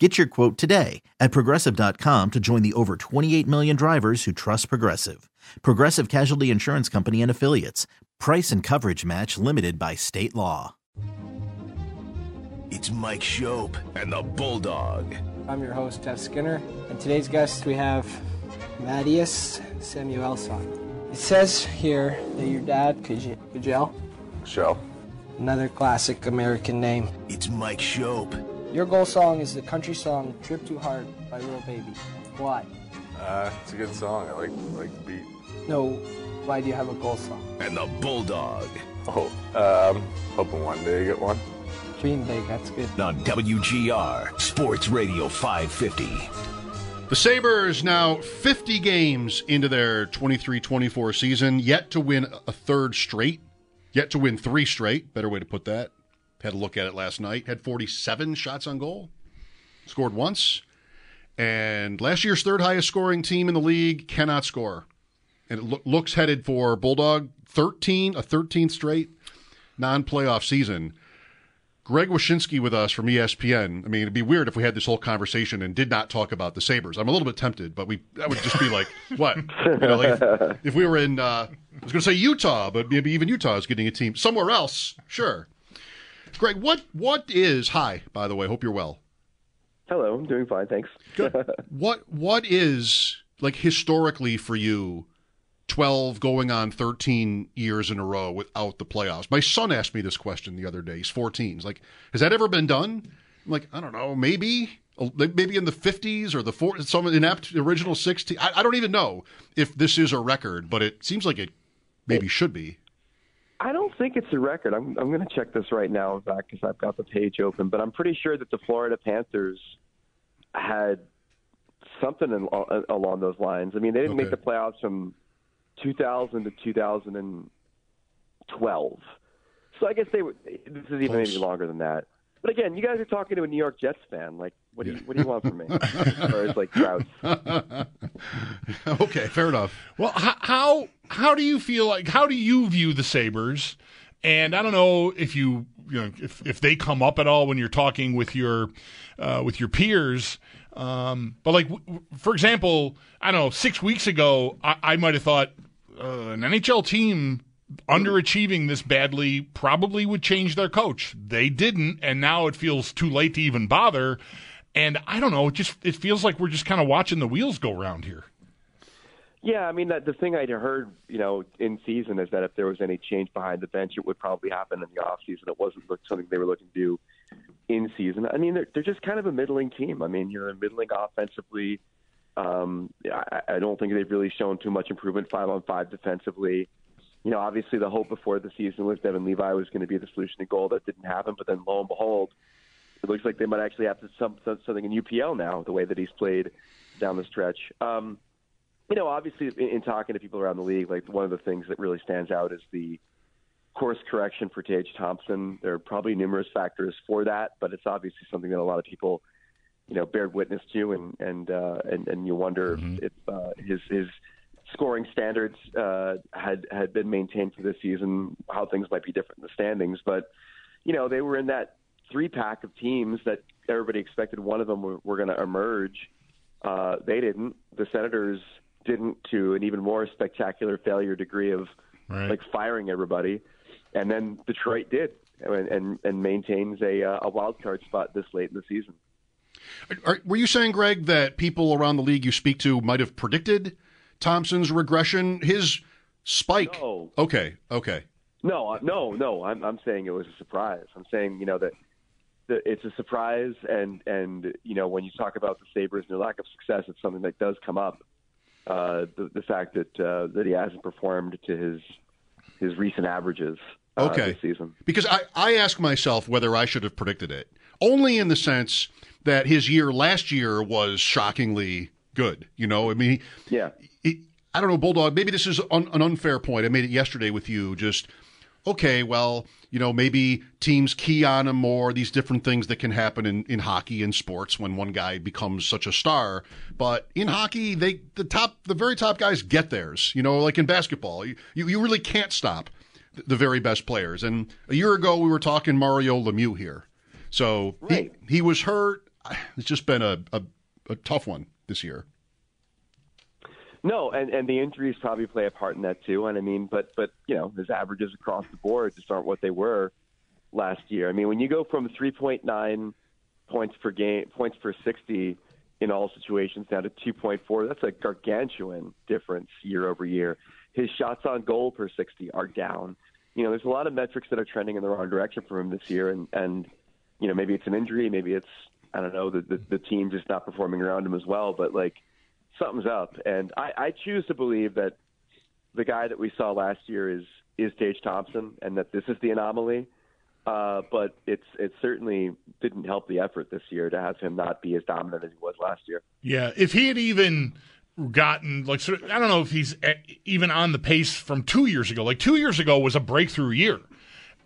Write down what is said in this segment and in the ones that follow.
Get your quote today at progressive.com to join the over 28 million drivers who trust Progressive. Progressive Casualty Insurance Company and Affiliates. Price and coverage match limited by state law. It's Mike Schopp and the Bulldog. I'm your host, Jeff Skinner, and today's guest we have Mattias Samuelsson. It says here that your dad, Kujel, Shell. another classic American name. It's Mike Schopp. Your goal song is the country song "Drip Too Hard" by Lil Baby. Why? Uh, it's a good song. I like like the beat. No, why do you have a goal song? And the Bulldog. Oh, um, hoping one day you get one. Dream big, that's good. On WGR Sports Radio 550. The Sabres now 50 games into their 23 24 season, yet to win a third straight, yet to win three straight. Better way to put that. Had a look at it last night. Had 47 shots on goal, scored once. And last year's third highest scoring team in the league cannot score. And it lo- looks headed for Bulldog 13, a 13th straight non playoff season. Greg Wyshynski with us from ESPN. I mean, it'd be weird if we had this whole conversation and did not talk about the Sabres. I'm a little bit tempted, but we that would just be like, what? You know, like if, if we were in, uh, I was going to say Utah, but maybe even Utah is getting a team somewhere else. Sure. Greg, what what is hi? By the way, hope you're well. Hello, I'm doing fine, thanks. Good. what what is like historically for you? 12 going on 13 years in a row without the playoffs. My son asked me this question the other day. He's 14. He's like, "Has that ever been done?" I'm like, "I don't know, maybe maybe in the 50s or the four, some inept original 60. I, I don't even know if this is a record, but it seems like it maybe should be." I don't think it's a record. I'm I'm going to check this right now, Zach, because I've got the page open. But I'm pretty sure that the Florida Panthers had something in, uh, along those lines. I mean, they didn't Okay. make the playoffs from 2000 to 2012. So I guess they would. This is even Close. maybe longer than that. But again, you guys are talking to a New York Jets fan. Like, what do you what do you want from me? or it's like crowds. okay, fair enough. Well, how, how how do you feel like how do you view the Sabres? And I don't know if you you know if if they come up at all when you're talking with your uh, with your peers. Um, but like w- w- for example, I don't know. Six weeks ago, I, I might have thought uh, an NHL team underachieving this badly probably would change their coach. They didn't, and now it feels too late to even bother. And I don't know. It just it feels like we're just kind of watching the wheels go round here. Yeah, I mean, that, the thing I'd heard, you know, in season is that if there was any change behind the bench, it would probably happen in the off season. It wasn't something they were looking to do in season. I mean, they're, they're just kind of a middling team. I mean, you're a middling offensively. Um, I, I don't think they've really shown too much improvement five on five defensively. You know, obviously the hope before the season was Devon Levi was going to be the solution to goal. That didn't happen, but then lo and behold, it looks like they might actually have to some, something in UPL now, the way that he's played down the stretch. Um, you know, obviously, in, in talking to people around the league, like one of the things that really stands out is the course correction for Tage Thompson. There are probably numerous factors for that, but it's obviously something that a lot of people, you know, bear witness to, and and uh, and, and you wonder if uh, his his scoring standards uh, had had been maintained for this season, how things might be different in the standings. But you know, they were in that three pack of teams that everybody expected one of them were, were going to emerge. Uh, they didn't. The Senators didn't to an even more spectacular failure degree of Right. like firing everybody, and then Detroit did and and, and maintains a uh, a wild card spot this late in the season. Are, were you saying, Greg, that people around the league you speak to might have predicted Thompson's regression? His spike. No. Okay. Okay. No, no, no. I'm I'm saying it was a surprise. I'm saying you know that, it's a surprise, and and you know when you talk about the Sabres and their lack of success, it's something that does come up. Uh, the the fact that uh, that he hasn't performed to his his recent averages uh, Okay. this season. Because I, I ask myself whether I should have predicted it, only in the sense that his year last year was shockingly good. You know, I mean, Yeah. I don't know, Bulldog. Maybe this is un, an unfair point. I made it yesterday with you. Just okay, well, you know, maybe teams key on him more. These different things that can happen in, in hockey and sports when one guy becomes such a star. But in hockey, they the top, the very top guys get theirs. You know, like in basketball, you you, you really can't stop the, the very best players. And a year ago, we were talking Mario Lemieux here. So Right. he he was hurt. It's just been a, a, a tough one this year. No, and and the injuries probably play a part in that too. And I mean, but but you know, his averages across the board just aren't what they were last year. I mean, when you go from 3.9 points per game, points per 60 in all situations down to 2.4, that's a gargantuan difference year over year. His shots on goal per 60 are down. You know, there's a lot of metrics that are trending in the wrong direction for him this year, and and you know, maybe it's an injury, maybe it's I don't know, the the, the team just not performing around him as well, but like something's up. And I, I choose to believe that the guy that we saw last year is is Tage Thompson, and that this is the anomaly. Uh, but it's it certainly didn't help the effort this year to have him not be as dominant as he was last year. Yeah, if he had even gotten like sort of, I don't know if he's eh, even on the pace from two years ago. Like two years ago was a breakthrough year.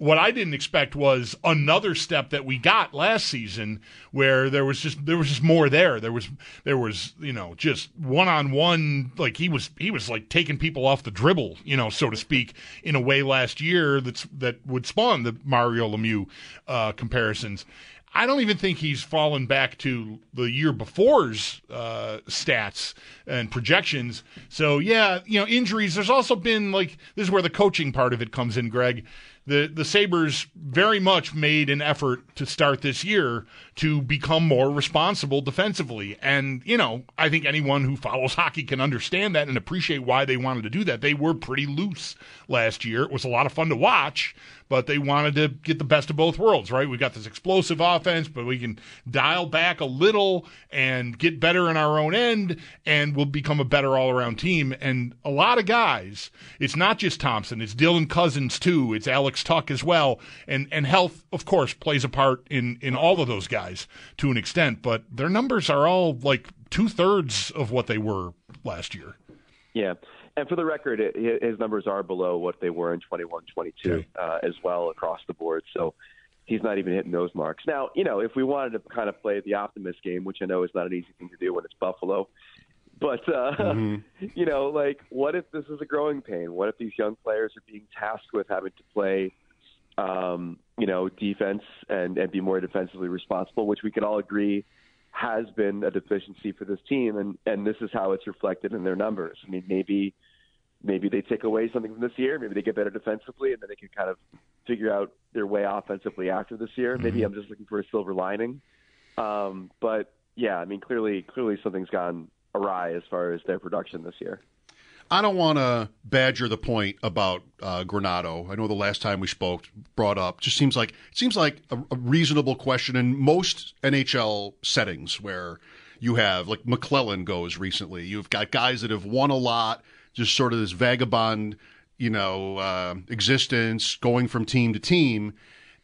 What I didn't expect was another step that we got last season, where there was just there was just more there. There was there was you know just one on one like he was he was like taking people off the dribble, you know, so to speak, in a way last year that's that would spawn the Mario Lemieux uh, comparisons. I don't even think he's fallen back to the year before's uh, stats and projections. So yeah, you know, injuries. There's also been like this is where the coaching part of it comes in, Greg. The the Sabres very much made an effort to start this year to become more responsible defensively. And, you know, I think anyone who follows hockey can understand that and appreciate why they wanted to do that. They were pretty loose last year. It was a lot of fun to watch, but they wanted to get the best of both worlds, right? We got this explosive offense, but we can dial back a little and get better in our own end, and we'll become a better all around team. And a lot of guys, it's not just Thompson, it's Dylan Cozens too, it's Alex Tuch as well. And and health, of course, plays a part in, in all of those guys to an extent, but their numbers are all like two thirds of what they were last year. Yeah. And for the record, it, his numbers are below what they were in 21 22 Okay. uh, as well across the board. So he's not even hitting those marks. Now, you know, if we wanted to kind of play the optimist game, which I know is not an easy thing to do when it's Buffalo, but, uh, you know, like, what if this is a growing pain? What if these young players are being tasked with having to play, um, you know, defense and, and be more defensively responsible, which we could all agree has been a deficiency for this team, and and this is how it's reflected in their numbers. I mean, maybe maybe they take away something from this year, maybe they get better defensively, and then they can kind of figure out their way offensively after this year. Maybe I'm just looking for a silver lining, um, but yeah, I mean, clearly clearly something's gone awry as far as their production this year. I don't want to badger the point about uh, Granato. I know the last time we spoke brought up. Just seems like it seems like a, a reasonable question in most NHL settings where you have like McLellan goes recently. You've got guys that have won a lot, just sort of this vagabond, you know, uh, existence going from team to team.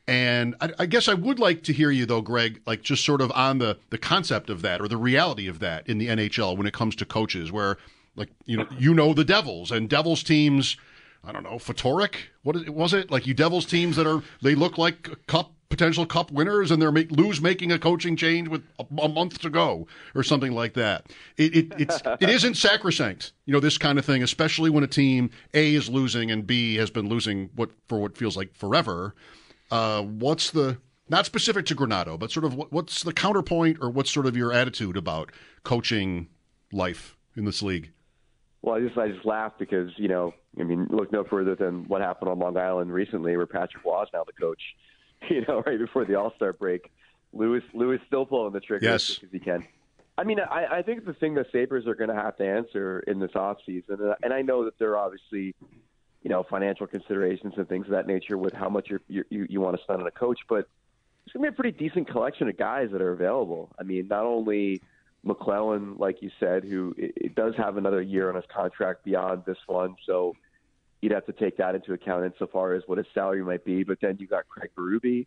And I, I guess I would like to hear you though, Greg, like just sort of on the the concept of that or the reality of that in the NHL when it comes to coaches, where like you know you know the Devils and Devils teams. I don't know, Fatorik. What was it? Like you Devils teams that are they look like a cup potential cup winners and they're make, lose making a coaching change with a, a month to go or something like that. It, it, it's, it isn't sacrosanct, you know, this kind of thing, especially when a team A is losing and B has been losing what for what feels like forever. Uh, what's the, not specific to Granato, but sort of what, what's the counterpoint or what's sort of your attitude about coaching life in this league? Well, I just I just laugh because you know I mean look no further than what happened on Long Island recently, where Patrick Roy is now the coach. You know, right before the All Star break, Lewis Lewis still pulling the trigger yes. because he can. I mean, I, I think the thing the Sabres are going to have to answer in this off season, and I know that there are obviously, you know, financial considerations and things of that nature with how much you're, you you want to spend on a coach, but it's going to be a pretty decent collection of guys that are available. I mean, not only McLellan, like you said, who it, it does have another year on his contract beyond this one, so you'd have to take that into account insofar as what his salary might be. But then you've got Craig Berube,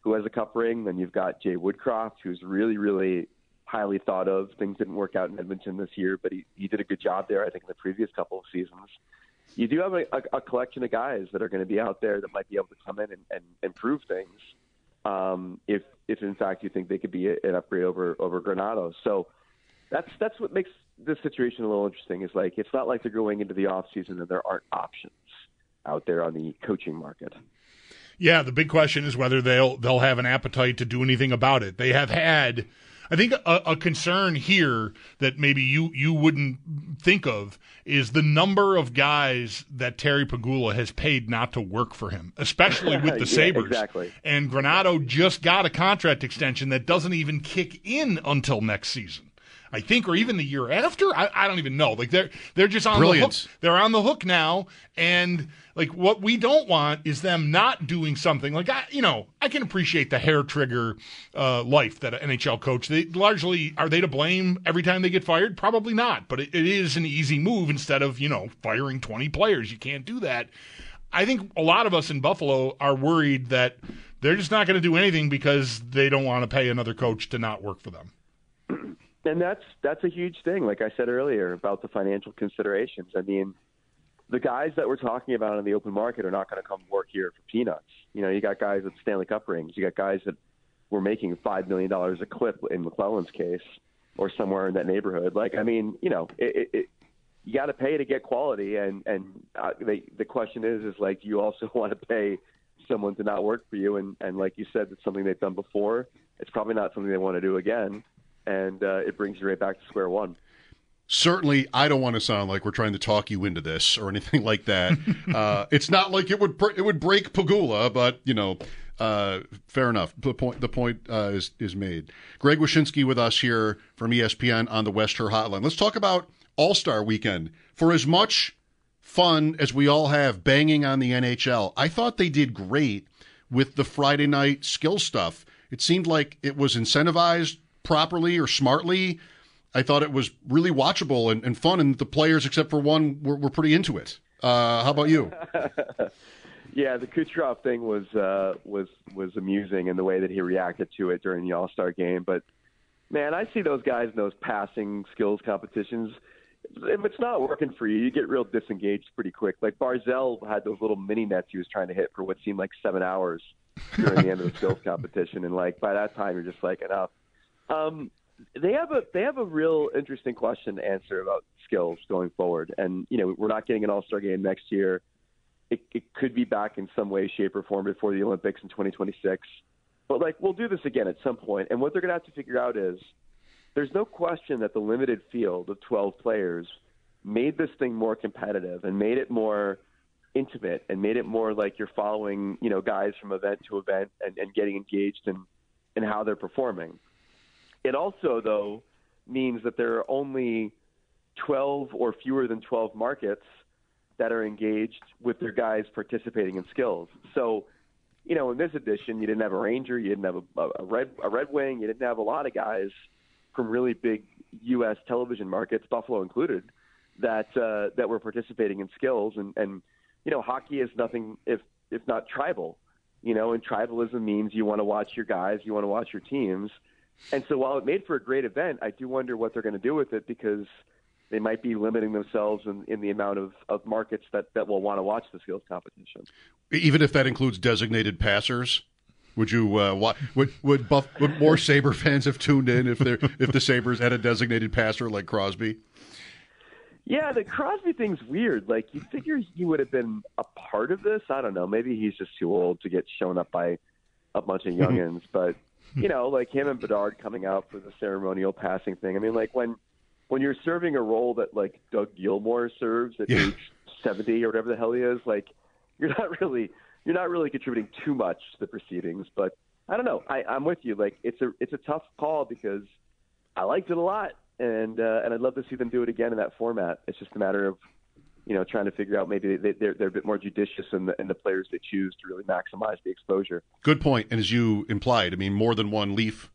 who has a cup ring. Then you've got Jay Woodcroft, who's really, really highly thought of. Things didn't work out in Edmonton this year, but he, he did a good job there, I think, in the previous couple of seasons. You do have a, a, a collection of guys that are going to be out there that might be able to come in and, and improve things um, if, if in fact you think they could be an upgrade over over Granato. So that's that's what makes this situation a little interesting. Is like it's not like they're going into the off season and there aren't options out there on the coaching market. Yeah, the big question is whether they'll they'll have an appetite to do anything about it. They have had, I think, a, a, concern here that maybe you you wouldn't think of is the number of guys that Terry Pegula has paid not to work for him, especially with the yeah, Sabres. Exactly. And Granato just got a contract extension that doesn't even kick in until next season. I think, or even the year after. I, I don't even know. Like they're they're just on Brilliance. the hook. They're on the hook now, and like what we don't want is them not doing something. Like I, you know, I can appreciate the hair trigger uh, life that an NHL coach. They largely are they to blame every time they get fired? Probably not. But it, it is an easy move instead of you know firing twenty players. You can't do that. I think a lot of us in Buffalo are worried that they're just not going to do anything because they don't want to pay another coach to not work for them and that's that's a huge thing. Like I said earlier about the financial considerations. I mean, the guys that we're talking about in the open market are not going to come work here for peanuts. You know, you got guys with Stanley Cup rings. You got guys that were making five million dollars a clip in McLellan's case, or somewhere in that neighborhood. Like, I mean, you know, it, it, it, you got to pay to get quality, and and uh, the the question is, is like, do you also want to pay someone to not work for you? And and like you said, it's something they've done before. It's probably not something they want to do again and uh, it brings you right back to square one. Certainly, I don't want to sound like we're trying to talk you into this or anything like that. uh, it's not like it would it would break Pegula, but you know, uh, fair enough. The point the point uh, is is made. Greg Wyshynski with us here from ESPN on the West Herr Hotline. Let's talk about All Star Weekend. For as much fun as we all have banging on the NHL, I thought they did great with the Friday night skill stuff. It seemed like it was incentivized properly or smartly. I thought it was really watchable and, and fun, and the players, except for one, were, were pretty into it. Uh, how about you? yeah, the Kucherov thing was uh, was was amusing in the way that he reacted to it during the All Star game. But man, I see those guys in those passing skills competitions. If it's not working for you, you get real disengaged pretty quick. Like Barzal had those little mini nets he was trying to hit for what seemed like seven hours during the end of the skills competition, and like by that time, you're just like enough. Um, they have a they have a real interesting question to answer about skills going forward. And you know, we're not getting an All Star game next year. It, it could be back in some way, shape, or form before the Olympics in 2026. But like, we'll do this again at some point. And what they're going to have to figure out is, there's no question that the limited field of 12 players made this thing more competitive and made it more intimate and made it more like you're following, you know, guys from event to event and, and getting engaged in in how they're performing. It also, though, means that there are only 12 or fewer than 12 markets that are engaged with their guys participating in skills. So, you know, in this edition, you didn't have a Ranger, you didn't have a, a Red a Red Wing, you didn't have a lot of guys from really big U.S. television markets, Buffalo included, that uh, that were participating in skills. And, and you know, hockey is nothing if if not tribal. You know, and tribalism means you want to watch your guys, you want to watch your teams. And so while it made for a great event, I do wonder what they're going to do with it because they might be limiting themselves in, in the amount of, of markets that, that will want to watch the skills competition. Even if that includes designated passers? Would you uh, wa- would would, Buff, would more Sabre fans have tuned in if they if the Sabres had a designated passer like Crosby? Yeah, the Crosby thing's weird. Like you figure he would have been a part of this. I don't know. Maybe he's just too old to get shown up by a bunch of youngins. but you know, like him and Bedard coming out for the ceremonial passing thing. I mean, like when when you're serving a role that like Doug Gilmour serves at Yeah. age seventy or whatever the hell he is, like you're not really you're not really contributing too much to the proceedings. But I don't know. I, I'm with you. Like it's a it's a tough call because I liked it a lot, and uh, and I'd love to see them do it again in that format. It's just a matter of you know trying to figure out maybe they, they're they're a bit more judicious in the in the players they choose to really maximize the exposure. Good point. And as you implied, I mean, more than one Leaf,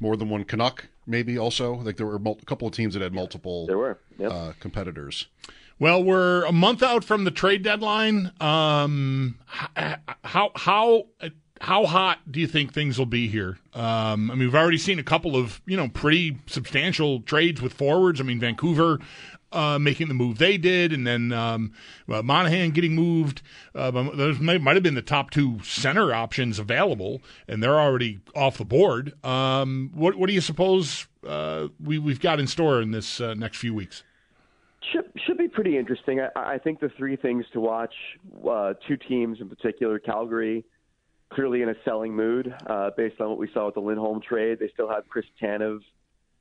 more than one Canuck, maybe also. Like there were mul- a couple of teams that had multiple There were. Yep. uh, competitors. Well, we're a month out from the trade deadline. Um, how how how hot do you think things will be here? Um, I mean, we've already seen a couple of you know pretty substantial trades with forwards. I mean, Vancouver uh, making the move they did, and then um, Monahan getting moved. Uh, those may, might have been the top two center options available, and they're already off the board. Um, what what do you suppose uh, we we've got in store in this uh, next few weeks? Should should be pretty interesting. I, I think the three things to watch: uh, two teams in particular, Calgary, clearly in a selling mood uh, based on what we saw with the Lindholm trade. They still have Chris Tanev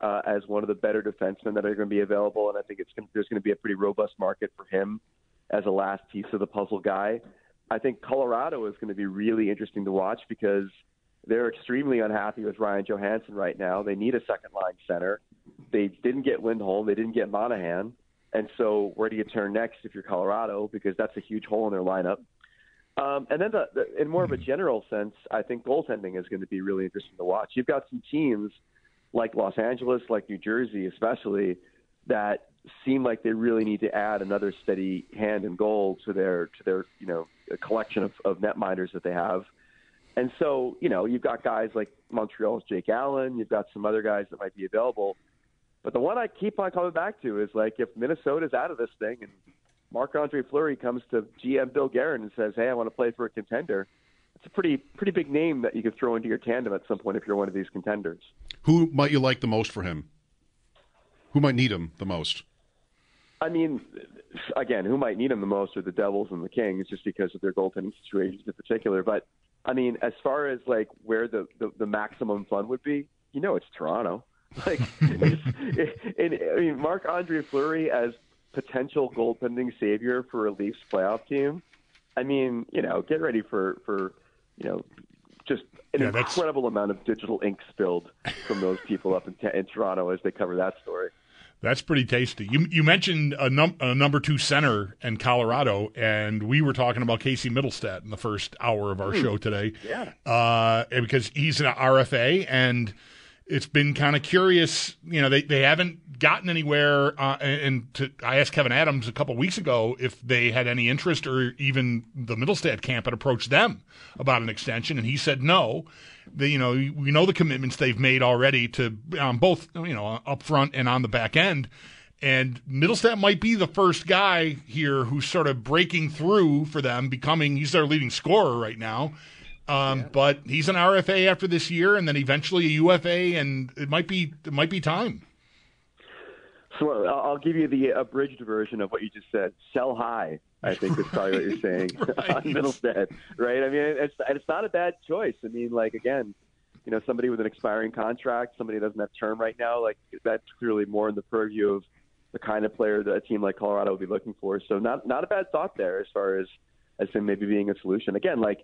uh, as one of the better defensemen that are going to be available, and I think it's gonna, there's going to be a pretty robust market for him as a last piece of the puzzle guy. I think Colorado is going to be really interesting to watch because they're extremely unhappy with Ryan Johansen right now. They need a second line center. They didn't get Lindholm. They didn't get Monahan. And so, where do you turn next if you're Colorado? Because that's a huge hole in their lineup. Um, and then, the, the, in more of a general sense, I think goaltending is going to be really interesting to watch. You've got some teams like Los Angeles, like New Jersey, especially, that seem like they really need to add another steady hand and goal to their to their you know collection of, of netminders that they have. And so, you know, you've got guys like Montreal's Jake Allen. You've got some other guys that might be available. But the one I keep on coming back to is like if Minnesota's out of this thing and Marc Andre Fleury comes to GM Bill Guerin and says, "Hey, I want to play for a contender," it's a pretty pretty big name that you could throw into your tandem at some point if you're one of these contenders. Who might you like the most for him? Who might need him the most? I mean, again, who might need him the most are the Devils and the Kings, just because of their goaltending situations in particular. But I mean, as far as like where the the, the maximum fun would be, you know, it's Toronto. Like, it's, it, it, I mean, Marc Andre Fleury as potential goaltending savior for a Leafs playoff team. I mean, you know, get ready for for you know just an Yeah, that's- incredible amount of digital ink spilled from those people up in, in Toronto as they cover that story. That's pretty tasty. You you mentioned a, num- a number two center in Colorado, and we were talking about Casey Mittelstadt in the first hour of our show today. Yeah. uh, because he's an RFA, and it's been kind of curious. You know, they, they haven't gotten anywhere. Uh, and to, I asked Kevin Adams a couple weeks ago if they had any interest, or even the Mittelstadt camp had approached them about an extension, and he said no. They, you know, we know the commitments they've made already to um, both, you know, up front and on the back end. And Mittelstadt might be the first guy here who's sort of breaking through for them, becoming he's their leading scorer right now. Um, But he's an RFA after this year, and then eventually a UFA, and it might be it might be time. So I'll give you the abridged version of what you just said. Sell high, I think is probably what you're saying on Mittelstadt, right? I mean, it's it's not a bad choice. I mean, like again, you know, somebody with an expiring contract, somebody that doesn't have term right now, like that's clearly more in the purview of the kind of player that a team like Colorado would be looking for. So not not a bad thought there as far as as him maybe being a solution. Again, like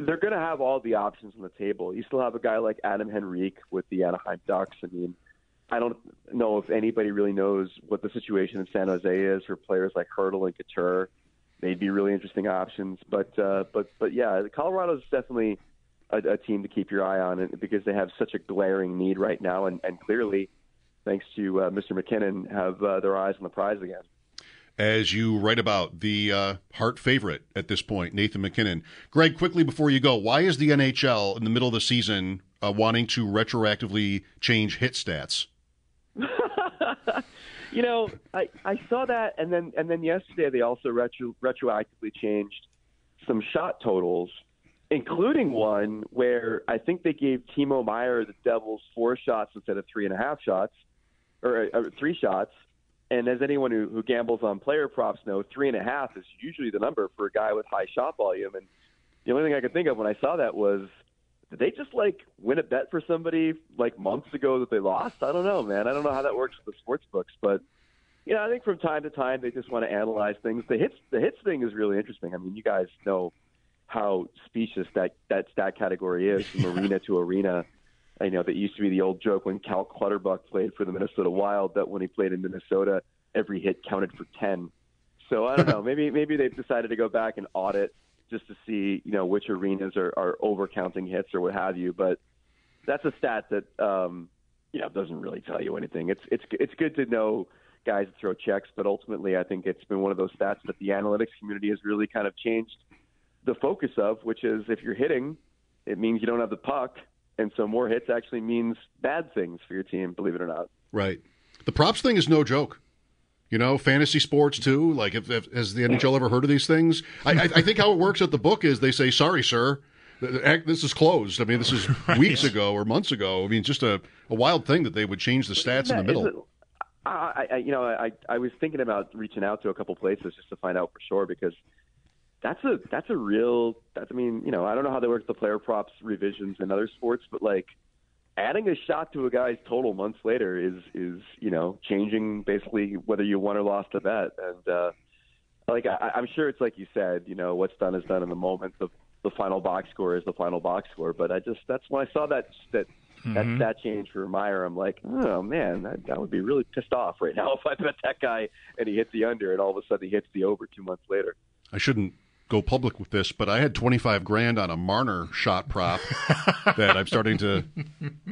they're going to have all the options on the table. You still have a guy like Adam Henrique with the Anaheim Ducks. I mean, I don't know if anybody really knows what the situation in San Jose is for players like Hertl and Couture. They'd be really interesting options, but uh, but but yeah, Colorado's definitely a, a team to keep your eye on, because they have such a glaring need right now, and, and clearly, thanks to uh, Mr. MacKinnon, have uh, their eyes on the prize again. As you write about the uh, Hart favorite at this point, Nathan MacKinnon. Greg, quickly before you go, why is the NHL in the middle of the season uh, wanting to retroactively change hit stats? you know, I, I saw that, and then and then yesterday they also retro, retroactively changed some shot totals including one where I think they gave Timo Meier the Devils four shots instead of three and a half shots, or, or three shots. And as anyone who, who gambles on player props know, three and a half is usually the number for a guy with high shot volume. And the only thing I could think of when I saw that was, did they just like win a bet for somebody like months ago that they lost? I don't know, man. I don't know how that works with the sports books, but you know, I think from time to time they just want to analyze things. The hits, the hits thing is really interesting. I mean, you guys know how specious that that stat category is from arena to arena. I know that used to be the old joke when Cal Clutterbuck played for the Minnesota Wild that when he played in Minnesota, every hit counted for ten. So I don't know. Maybe maybe they've decided to go back and audit just to see you know which arenas are, are overcounting hits or what have you. But that's a stat that um, you know doesn't really tell you anything. It's it's it's good to know guys that throw checks, but ultimately I think it's been one of those stats that the analytics community has really kind of changed the focus of, which is if you're hitting, it means you don't have the puck, and so more hits actually means bad things for your team. Believe it or not. Right. The props thing is no joke. You know, fantasy sports too. Like, if, if has the NHL ever heard of these things? I, I, I think how it works at the book is they say, "Sorry, sir, this is closed." I mean, this is right. weeks ago or months ago. I mean, just a, a wild thing that they would change the stats in the middle. I, I, you know, I, I was thinking about reaching out to a couple places just to find out for sure because that's a that's a real. That's I mean, you know, I don't know how they work the player props revisions in other sports, but like adding a shot to a guy's total months later is is you know changing basically whether you won or lost a bet, and uh, like I, I'm sure it's like you said, you know, what's done is done in the moment. The the final box score is the final box score, but I just that's when I saw that that mm-hmm. that change for Meier. I'm like, oh man, that, that would be really pissed off right now if I bet that guy and he hits the under, and all of a sudden he hits the over two months later. I shouldn't go public with this, but I had 25 grand on a Marner shot prop that I'm starting to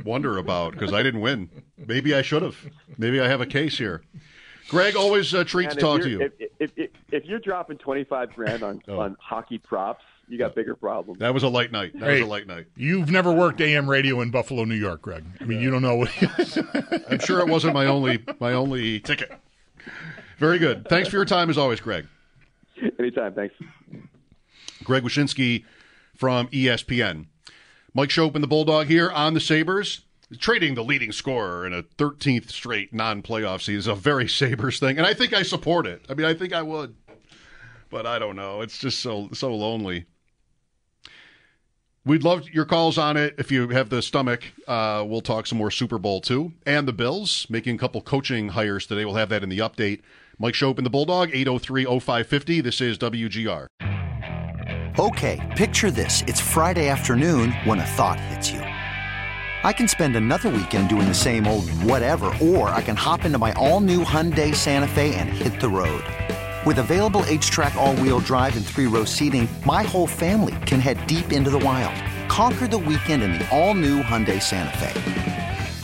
wonder about because I didn't win. Maybe I should have. Maybe I have a case here. Greg, always uh, a treat to talk to you. If, if, if, if, you're dropping 25 grand on, oh. on hockey props, you got uh, bigger problems. That was a light night. That hey, was a light night. You've never worked AM radio in Buffalo, New York, Greg. I mean, yeah. you don't know what. I'm sure it wasn't my only my only ticket. Very good. Thanks for your time as always, Greg. Anytime. Thanks. Greg Wyshynski from ESPN. Mike and the Bulldog here on the Sabres. Trading the leading scorer in a 13th straight non playoff season is a very Sabres thing, and I think I support it. I mean, I think I would. But I don't know. It's just so so lonely. We'd love your calls on it. If you have the stomach, uh, we'll talk some more Super Bowl too. And the Bills making a couple coaching hires today. We'll have that in the update. Mike Schopp and the Bulldog, 803 0550. This is WGR. Okay, picture this. It's Friday afternoon when a thought hits you. I can spend another weekend doing the same old whatever, or I can hop into my all new Hyundai Santa Fe and hit the road. With available H track, all wheel drive, and three row seating, my whole family can head deep into the wild. Conquer the weekend in the all new Hyundai Santa Fe.